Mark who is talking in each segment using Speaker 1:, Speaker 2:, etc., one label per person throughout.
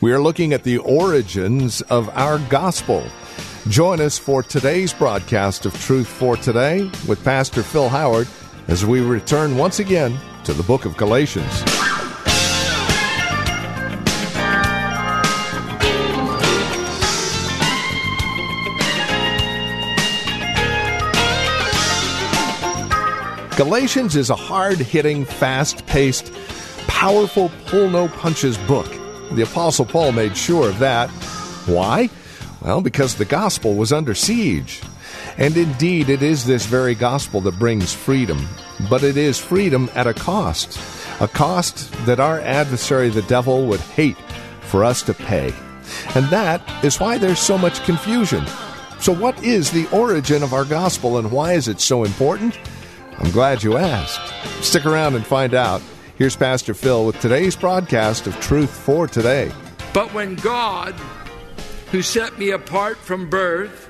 Speaker 1: We are looking at the origins of our gospel. Join us for today's broadcast of Truth for Today with Pastor Phil Howard as we return once again to the book of Galatians. Galatians is a hard hitting, fast paced, powerful, pull no punches book. The Apostle Paul made sure of that. Why? Well, because the gospel was under siege. And indeed, it is this very gospel that brings freedom. But it is freedom at a cost. A cost that our adversary, the devil, would hate for us to pay. And that is why there's so much confusion. So, what is the origin of our gospel and why is it so important? I'm glad you asked. Stick around and find out. Here's Pastor Phil with today's broadcast of Truth for Today.
Speaker 2: But when God, who set me apart from birth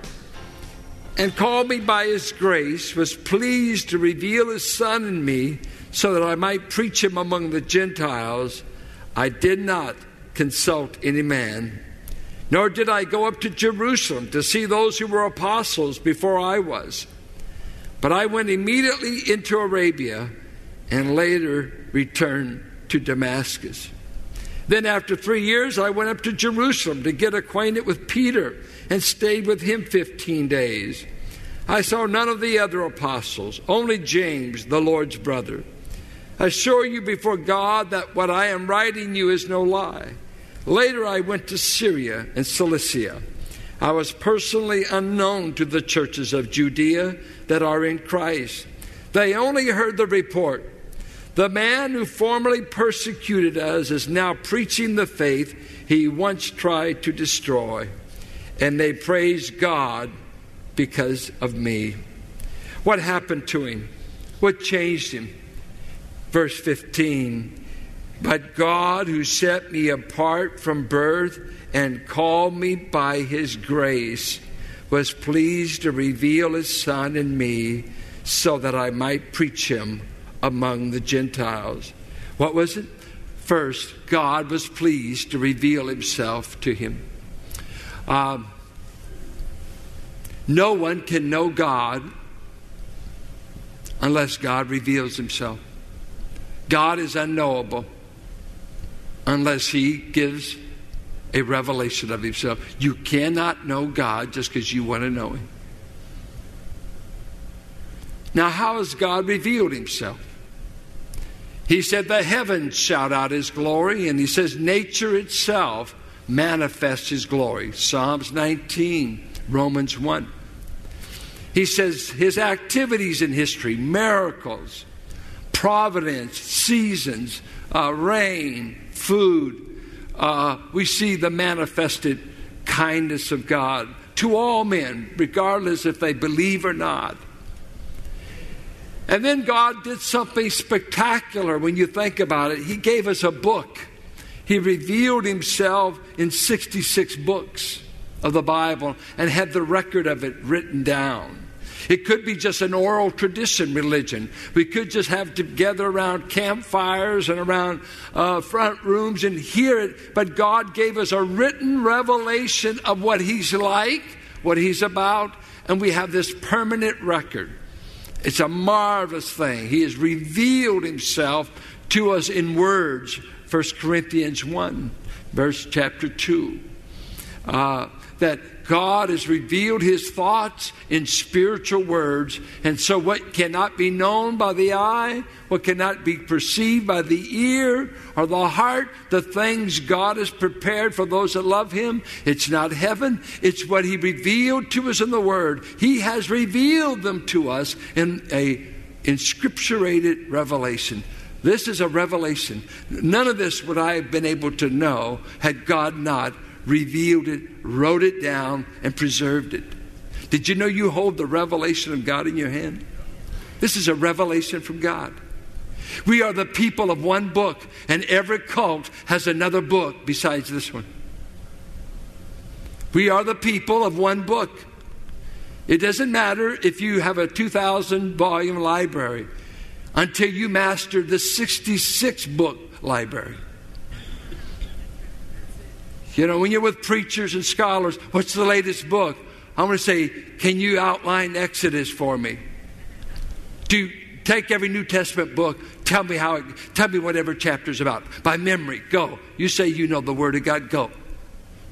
Speaker 2: and called me by his grace, was pleased to reveal his Son in me so that I might preach him among the Gentiles, I did not consult any man, nor did I go up to Jerusalem to see those who were apostles before I was. But I went immediately into Arabia and later returned to Damascus. Then, after three years, I went up to Jerusalem to get acquainted with Peter and stayed with him 15 days. I saw none of the other apostles, only James, the Lord's brother. I assure you before God that what I am writing you is no lie. Later, I went to Syria and Cilicia. I was personally unknown to the churches of Judea that are in Christ. They only heard the report. The man who formerly persecuted us is now preaching the faith he once tried to destroy. And they praise God because of me. What happened to him? What changed him? Verse 15 But God, who set me apart from birth and called me by his grace, was pleased to reveal his Son in me so that I might preach him among the Gentiles. What was it? First, God was pleased to reveal himself to him. Um, no one can know God unless God reveals himself. God is unknowable unless he gives a revelation of himself. You cannot know God just because you want to know him. Now, how has God revealed himself? He said, The heavens shout out his glory, and he says, Nature itself manifests his glory. Psalms 19, Romans 1. He says, His activities in history, miracles, providence, seasons, uh, rain, food, uh, we see the manifested kindness of God to all men, regardless if they believe or not. And then God did something spectacular when you think about it. He gave us a book. He revealed himself in 66 books of the Bible and had the record of it written down. It could be just an oral tradition religion. We could just have together around campfires and around uh, front rooms and hear it. But God gave us a written revelation of what He's like, what He's about, and we have this permanent record. It's a marvelous thing. He has revealed Himself to us in words. 1 Corinthians 1, verse chapter 2. Uh, that God has revealed his thoughts in spiritual words. And so, what cannot be known by the eye, what cannot be perceived by the ear or the heart, the things God has prepared for those that love him, it's not heaven, it's what he revealed to us in the word. He has revealed them to us in a inscripturated revelation. This is a revelation. None of this would I have been able to know had God not revealed it, wrote it down, and preserved it. Did you know you hold the revelation of God in your hand? This is a revelation from God. We are the people of one book, and every cult has another book besides this one. We are the people of one book. It doesn't matter if you have a 2,000 volume library until you master the 66 book library. You know, when you're with preachers and scholars, what's the latest book? I'm going to say, can you outline Exodus for me? Do take every New Testament book, tell me how it, tell me whatever chapter's about. By memory, go. You say you know the Word of God, go.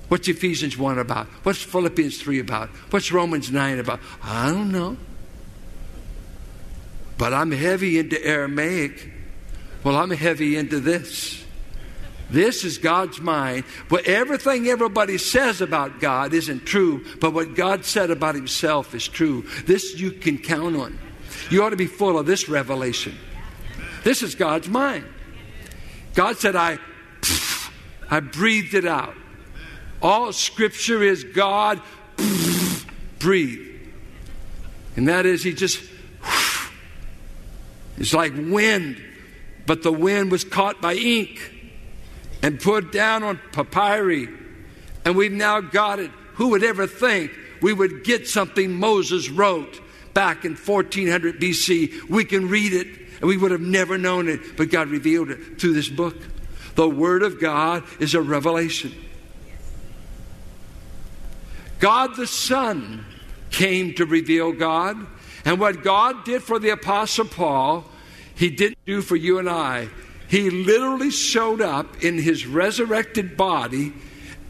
Speaker 2: What's Ephesians 1 about? What's Philippians 3 about? What's Romans 9 about? I don't know. But I'm heavy into Aramaic. Well, I'm heavy into this. This is God's mind. But everything everybody says about God isn't true, but what God said about Himself is true. This you can count on. You ought to be full of this revelation. This is God's mind. God said, I, I breathed it out. All scripture is God breathed. And that is, He just, it's like wind, but the wind was caught by ink and put down on papyri. And we've now got it. Who would ever think we would get something Moses wrote back in 1400 BC? We can read it, and we would have never known it, but God revealed it through this book. The Word of God is a revelation. God the Son came to reveal God. And what God did for the Apostle Paul, He didn't do for you and I. He literally showed up in his resurrected body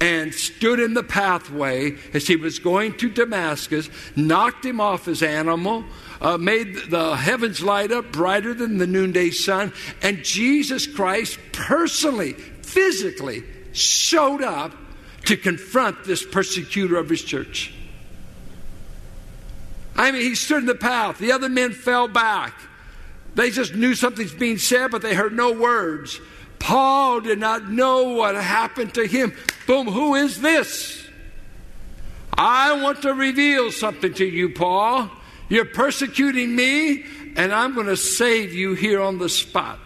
Speaker 2: and stood in the pathway as he was going to Damascus, knocked him off his animal, uh, made the heavens light up brighter than the noonday sun, and Jesus Christ personally, physically showed up to confront this persecutor of his church. I mean, he stood in the path, the other men fell back. They just knew something's being said, but they heard no words. Paul did not know what happened to him. Boom, who is this? I want to reveal something to you, Paul. You're persecuting me, and I'm going to save you here on the spot.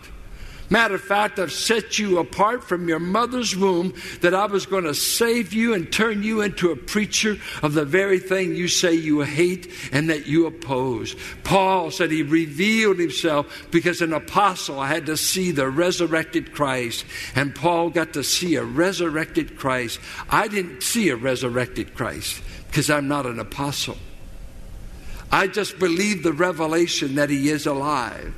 Speaker 2: Matter of fact, I've set you apart from your mother's womb that I was going to save you and turn you into a preacher of the very thing you say you hate and that you oppose. Paul said he revealed himself because an apostle had to see the resurrected Christ, and Paul got to see a resurrected Christ. I didn't see a resurrected Christ because I'm not an apostle. I just believe the revelation that he is alive.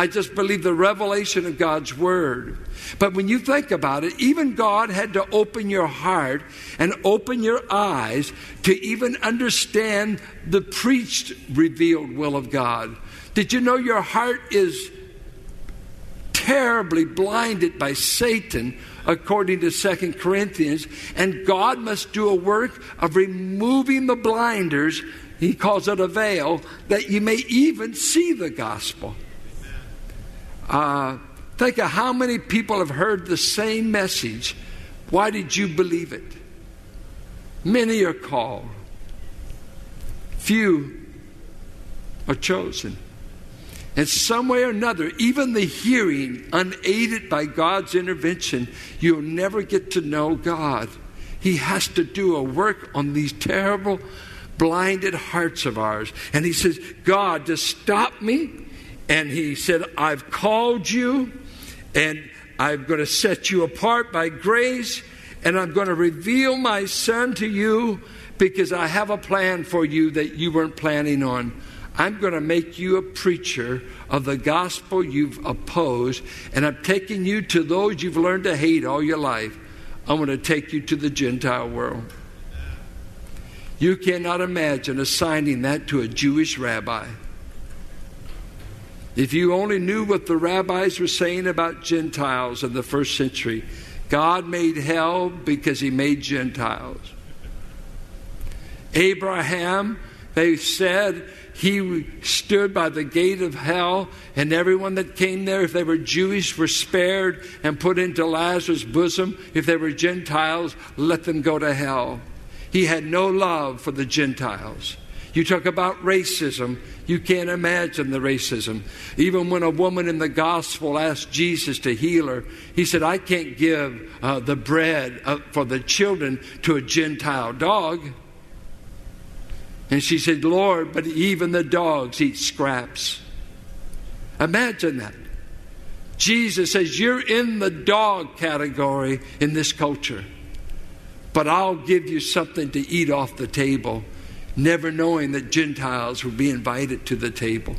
Speaker 2: I just believe the revelation of God's Word. But when you think about it, even God had to open your heart and open your eyes to even understand the preached, revealed will of God. Did you know your heart is terribly blinded by Satan, according to Second Corinthians, and God must do a work of removing the blinders, he calls it a veil, that you may even see the gospel. Uh, think of how many people have heard the same message. Why did you believe it? Many are called, few are chosen. And some way or another, even the hearing, unaided by God's intervention, you'll never get to know God. He has to do a work on these terrible, blinded hearts of ours. And He says, God, to stop me and he said, I've called you, and I'm going to set you apart by grace, and I'm going to reveal my son to you because I have a plan for you that you weren't planning on. I'm going to make you a preacher of the gospel you've opposed, and I'm taking you to those you've learned to hate all your life. I'm going to take you to the Gentile world. You cannot imagine assigning that to a Jewish rabbi. If you only knew what the rabbis were saying about Gentiles in the first century, God made hell because he made Gentiles. Abraham They said he stood by the gate of hell, and everyone that came there, if they were Jewish, were spared and put into Lazarus' bosom. If they were Gentiles, let them go to hell. He had no love for the Gentiles. You talk about racism, you can't imagine the racism. Even when a woman in the gospel asked Jesus to heal her, he said, I can't give uh, the bread uh, for the children to a Gentile dog. And she said, Lord, but even the dogs eat scraps. Imagine that. Jesus says, You're in the dog category in this culture, but I'll give you something to eat off the table, never knowing that Gentiles would be invited to the table.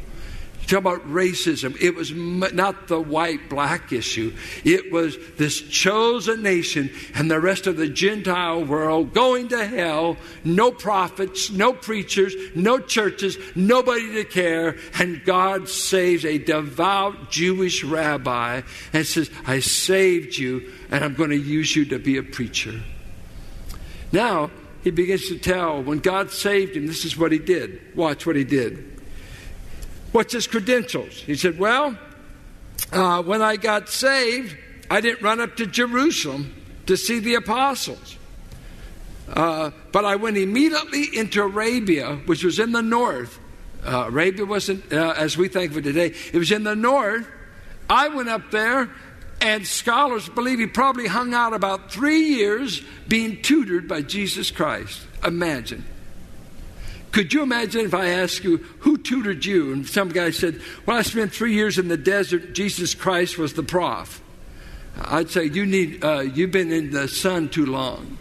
Speaker 2: You Talk about racism. It was not the white black issue. It was this chosen nation and the rest of the Gentile world going to hell. No prophets, no preachers, no churches, nobody to care. And God saves a devout Jewish rabbi and says, I saved you and I'm going to use you to be a preacher. Now, he begins to tell when God saved him, this is what he did. Watch what he did. What's his credentials? He said, Well, uh, when I got saved, I didn't run up to Jerusalem to see the apostles. Uh, but I went immediately into Arabia, which was in the north. Uh, Arabia wasn't uh, as we think of it today, it was in the north. I went up there, and scholars believe he probably hung out about three years being tutored by Jesus Christ. Imagine. Could you imagine if I asked you, who tutored you? And some guy said, Well, I spent three years in the desert. Jesus Christ was the prof. I'd say, You need, uh, you've been in the sun too long.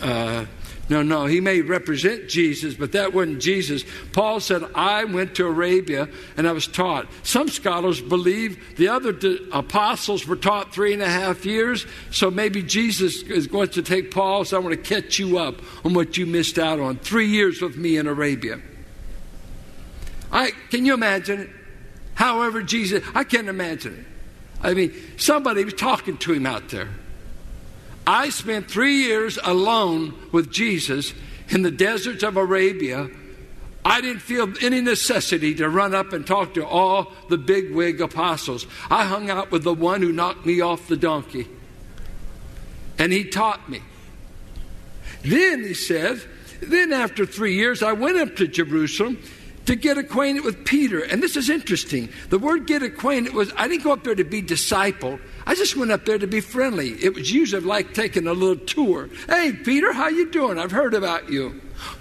Speaker 2: Uh, no, no, he may represent Jesus, but that wasn't Jesus. Paul said, I went to Arabia and I was taught. Some scholars believe the other apostles were taught three and a half years, so maybe Jesus is going to take Paul, so I want to catch you up on what you missed out on. Three years with me in Arabia. I, can you imagine it? However, Jesus, I can't imagine it. I mean, somebody was talking to him out there. I spent three years alone with Jesus in the deserts of Arabia. I didn't feel any necessity to run up and talk to all the big wig apostles. I hung out with the one who knocked me off the donkey. And he taught me. Then he says, then after three years, I went up to Jerusalem to get acquainted with Peter. And this is interesting. The word get acquainted was, I didn't go up there to be discipled. I just went up there to be friendly. It was usually like taking a little tour. Hey, Peter, how you doing? I've heard about you.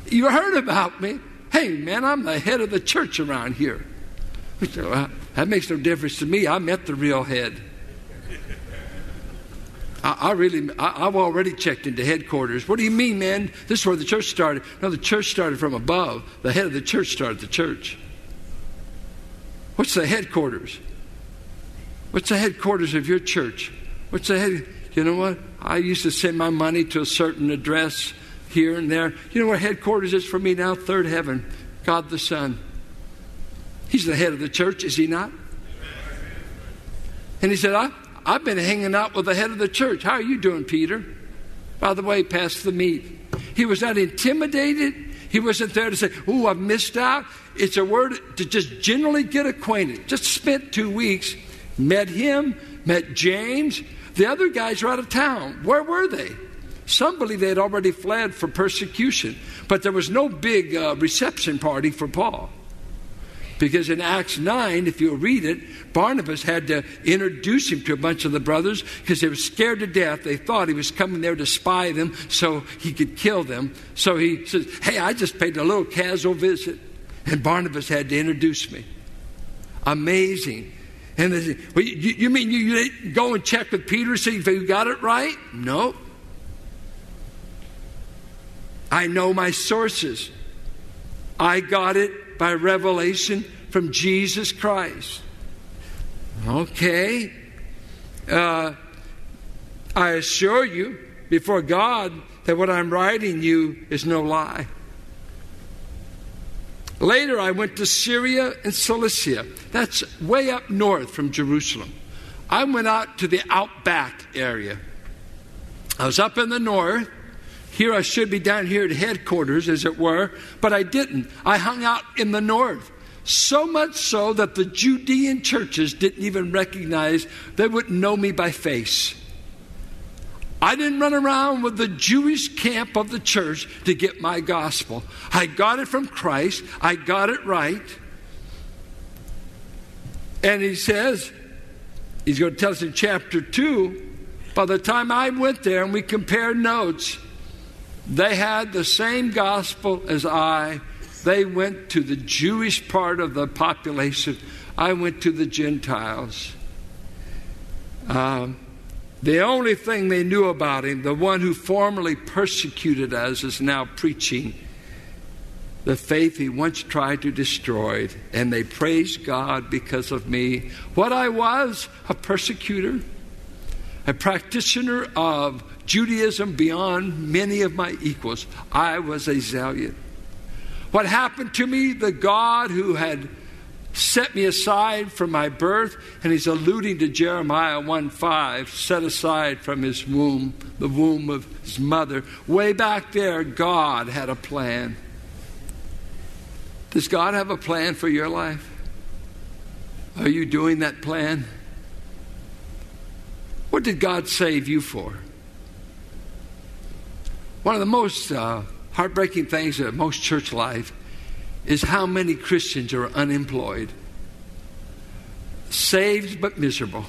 Speaker 2: You heard about me? Hey, man, I'm the head of the church around here. that makes no difference to me. I met the real head. I, I really, I, I've already checked into headquarters. What do you mean, man? This is where the church started. No, the church started from above. The head of the church started the church. What's the headquarters? What's the headquarters of your church? What's the head? You know what? I used to send my money to a certain address here and there. You know where headquarters is for me now? Third heaven. God the Son. He's the head of the church, is he not? And he said, I, I've been hanging out with the head of the church. How are you doing, Peter? By the way, pass the meat. He was not intimidated. He wasn't there to say, Oh, I've missed out. It's a word to just generally get acquainted. Just spent two weeks met him, met James. The other guys were out of town. Where were they? Some believe they had already fled for persecution, but there was no big uh, reception party for Paul. Because in Acts 9, if you read it, Barnabas had to introduce him to a bunch of the brothers because they were scared to death. They thought he was coming there to spy them so he could kill them. So he says, Hey, I just paid a little casual visit. And Barnabas had to introduce me. Amazing. And they say, well, you, you, mean you, you go and check with Peter see if he got it right? No. I know my sources. I got it by revelation from Jesus Christ. Okay. Uh, I assure you before God that what I'm writing you is no lie. Later, I went to Syria and Cilicia. That's way up north from Jerusalem. I went out to the outback area. I was up in the north, here I should be down here at headquarters, as it were, but I didn't. I hung out in the north. So much so that the Judean churches didn't even recognize, they wouldn't know me by face. I didn't run around with the Jewish camp of the church to get my gospel. I got it from Christ, I got it right. And he says, he's going to tell us in chapter 2, by the time I went there and we compared notes, they had the same gospel as I. They went to the Jewish part of the population. I went to the Gentiles. Um, the only thing they knew about him, the one who formerly persecuted us, is now preaching the faith he once tried to destroy. And they praised God because of me. What I was, a persecutor, a practitioner of Judaism beyond many of my equals. I was a zealot. What happened to me, the God who had set me aside from my birth, and he's alluding to Jeremiah 1 5, set aside from his womb, the womb of his mother. Way back there, God had a plan. Does God have a plan for your life? Are you doing that plan? What did God save you for? One of the most uh, heartbreaking things of most church life is how many Christians are unemployed, saved but miserable.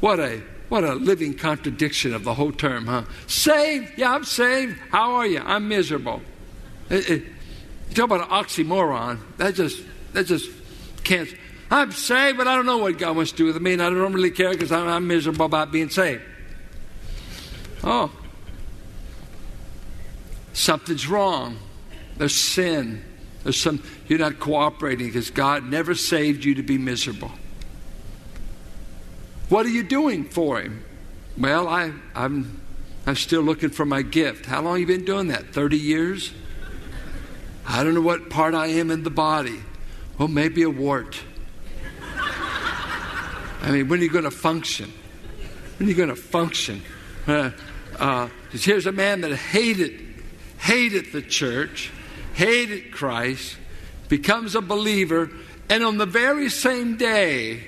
Speaker 2: What a what a living contradiction of the whole term, huh? Saved, yeah, I'm saved. How are you? I'm miserable. It, it, you talk about an oxymoron. That just that just can't. I'm saved, but I don't know what God wants to do with me, and I don't really care because I'm, I'm miserable about being saved. Oh, something's wrong. There's sin. There's some you're not cooperating because God never saved you to be miserable. What are you doing for him? Well, I, I'm I'm still looking for my gift. How long you been doing that? 30 years? I don't know what part I am in the body. Well, maybe a wart. I mean, when are you going to function? When are you going to function? Uh, uh, here's a man that hated, hated the church, hated Christ, becomes a believer, and on the very same day,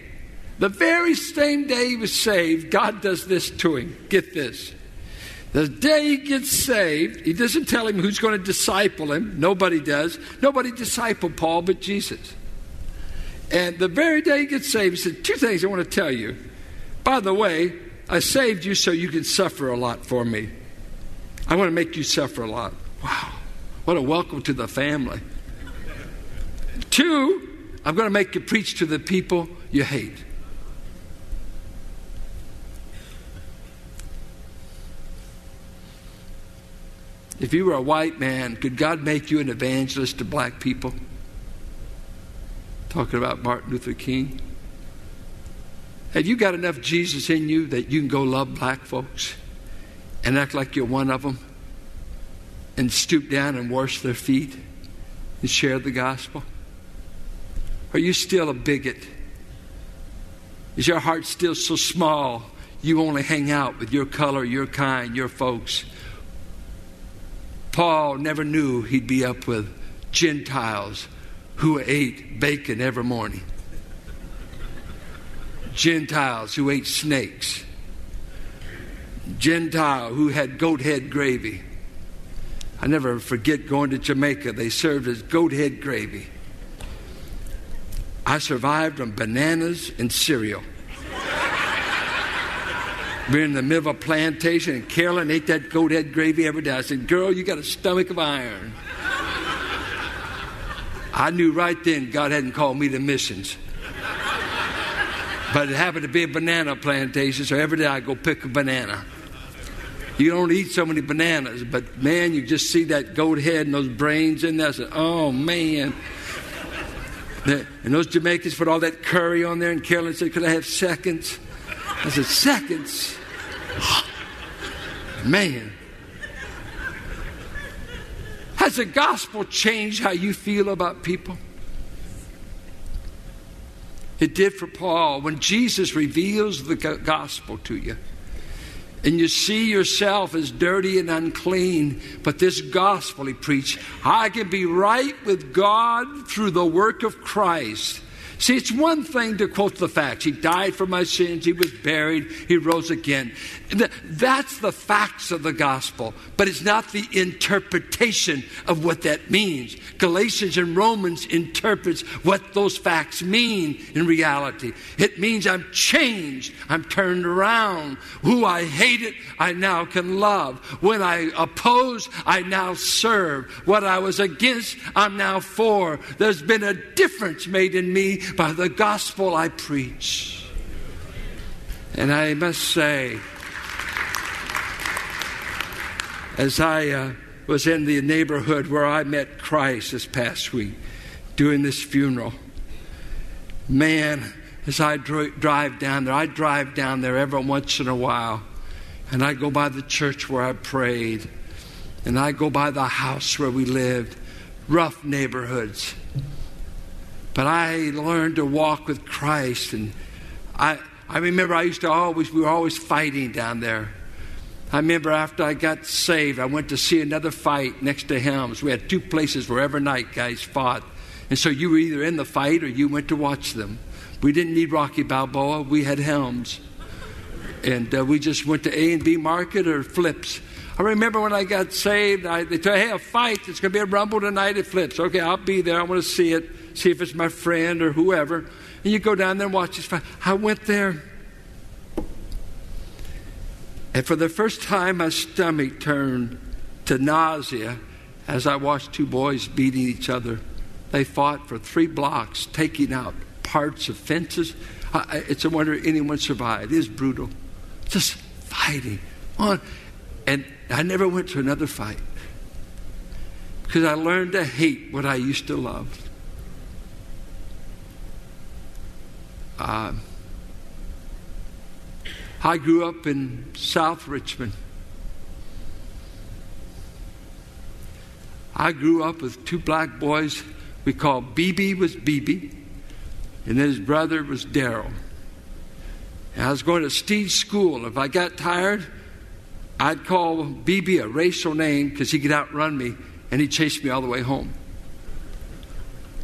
Speaker 2: the very same day he was saved, God does this to him. Get this. The day he gets saved, he doesn't tell him who's going to disciple him. Nobody does. Nobody discipled Paul but Jesus. And the very day he gets saved, he said, Two things I want to tell you. By the way, I saved you so you can suffer a lot for me. I want to make you suffer a lot. Wow. What a welcome to the family. Two, I'm going to make you preach to the people you hate. If you were a white man, could God make you an evangelist to black people? Talking about Martin Luther King. Have you got enough Jesus in you that you can go love black folks and act like you're one of them and stoop down and wash their feet and share the gospel? Are you still a bigot? Is your heart still so small you only hang out with your color, your kind, your folks? Paul never knew he'd be up with Gentiles who ate bacon every morning. Gentiles who ate snakes. Gentile who had goat head gravy. I never forget going to Jamaica. They served as goat head gravy. I survived on bananas and cereal. We're in the middle of a plantation, and Carolyn ate that goat head gravy every day. I said, Girl, you got a stomach of iron. I knew right then God hadn't called me to missions. But it happened to be a banana plantation, so every day I go pick a banana. You don't eat so many bananas, but man, you just see that goat head and those brains in there. I said, oh man. And those Jamaicans put all that curry on there, and Carolyn said, Could I have seconds? I said, Seconds? Man. Has the gospel changed how you feel about people? It did for Paul. When Jesus reveals the gospel to you, and you see yourself as dirty and unclean, but this gospel he preached, I can be right with God through the work of Christ. See, it's one thing to quote the facts. He died for my sins, he was buried, he rose again. That's the facts of the gospel, but it's not the interpretation of what that means. Galatians and Romans interprets what those facts mean in reality. It means I'm changed, I'm turned around. Who I hated, I now can love. When I oppose, I now serve. What I was against, I'm now for. There's been a difference made in me by the gospel I preach. And I must say, as I uh, was in the neighborhood where I met Christ this past week doing this funeral, man, as I drive down there, I drive down there every once in a while, and I go by the church where I prayed, and I go by the house where we lived, rough neighborhoods. But I learned to walk with Christ, and I, I remember I used to always, we were always fighting down there. I remember after I got saved, I went to see another fight next to Helms. We had two places where every night guys fought. And so you were either in the fight or you went to watch them. We didn't need Rocky Balboa, we had Helms. And uh, we just went to A and B Market or Flips. I remember when I got saved, I, they told, me, hey, a fight. It's going to be a rumble tonight at Flips. Okay, I'll be there. I want to see it, see if it's my friend or whoever. And you go down there and watch this fight. I went there. And for the first time, my stomach turned to nausea as I watched two boys beating each other. They fought for three blocks, taking out parts of fences. it's a wonder anyone survived. It is brutal. Just fighting on. And I never went to another fight because I learned to hate what I used to love. Um, I grew up in South Richmond. I grew up with two black boys we called BB was BB, and then his brother was Daryl. I was going to Steed School. If I got tired, I'd call BB a racial name because he could outrun me, and he'd chase me all the way home.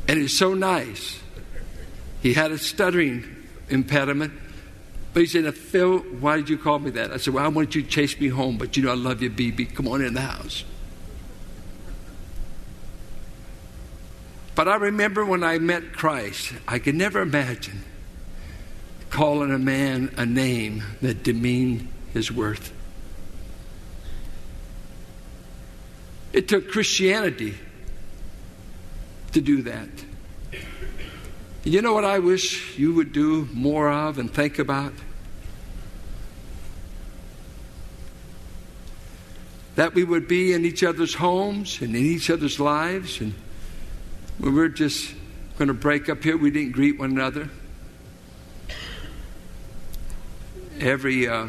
Speaker 2: And he's so nice. He had a stuttering impediment, but he said, Phil, why did you call me that? I said, Well, I wanted you to chase me home, but you know I love you, BB. Come on in the house. But I remember when I met Christ, I could never imagine calling a man a name that demeaned his worth. It took Christianity to do that. You know what I wish you would do more of and think about? That we would be in each other's homes and in each other's lives. And when we're just going to break up here, we didn't greet one another. Every uh,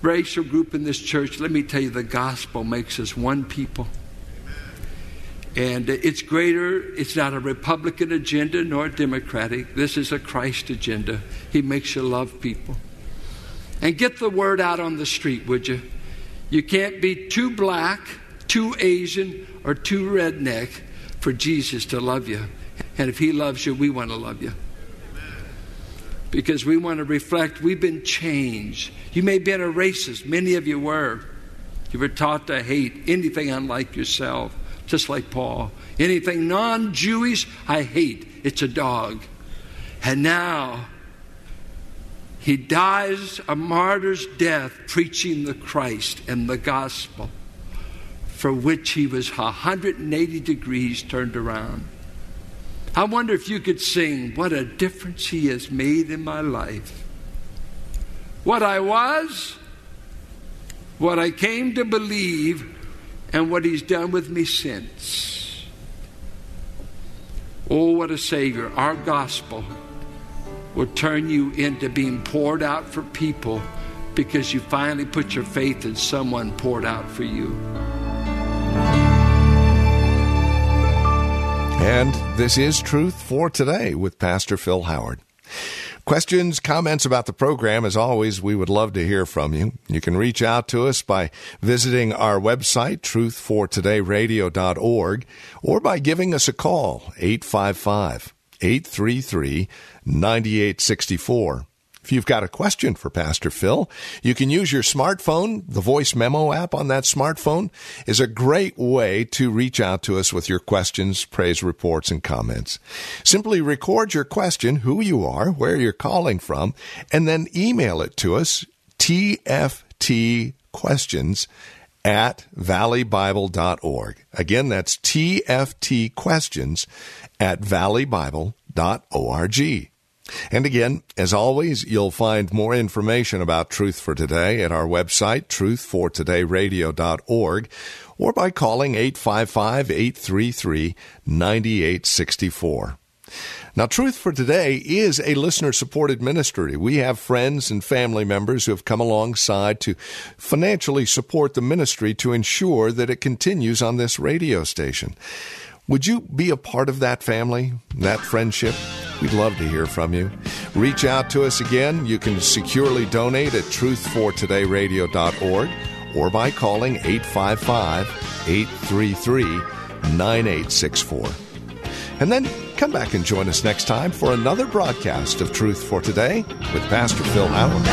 Speaker 2: racial group in this church, let me tell you, the gospel makes us one people. And it's greater, it's not a Republican agenda nor a Democratic. This is a Christ agenda. He makes you love people. And get the word out on the street, would you? You can't be too black, too Asian, or too redneck for Jesus to love you. And if He loves you, we want to love you. Because we want to reflect, we've been changed. You may have been a racist, many of you were. You were taught to hate anything unlike yourself just like Paul. Anything non Jewish, I hate. It's a dog. And now, he dies a martyr's death preaching the Christ and the gospel for which he was 180 degrees turned around. I wonder if you could sing, What a difference he has made in my life. What I was, what I came to believe, and what He's done with me since. Oh, what a Savior. Our gospel will turn you into being poured out for people because you finally put your faith in someone poured out for you.
Speaker 1: And this is Truth for Today with Pastor Phil Howard. Questions, comments about the program, as always, we would love to hear from you. You can reach out to us by visiting our website, truthfortodayradio.org, or by giving us a call, 855 833 9864. If you've got a question for Pastor Phil, you can use your smartphone. The voice memo app on that smartphone is a great way to reach out to us with your questions, praise reports, and comments. Simply record your question, who you are, where you're calling from, and then email it to us, TFT questions at valleybible.org. Again, that's TFT questions at valleybible.org. And again, as always, you'll find more information about Truth for Today at our website, truthfortodayradio.org, or by calling 855 833 9864. Now, Truth for Today is a listener supported ministry. We have friends and family members who have come alongside to financially support the ministry to ensure that it continues on this radio station. Would you be a part of that family, that friendship? We'd love to hear from you. Reach out to us again. You can securely donate at truthfortodayradio.org or by calling 855 833 9864. And then come back and join us next time for another broadcast of Truth for Today with Pastor Phil Howard.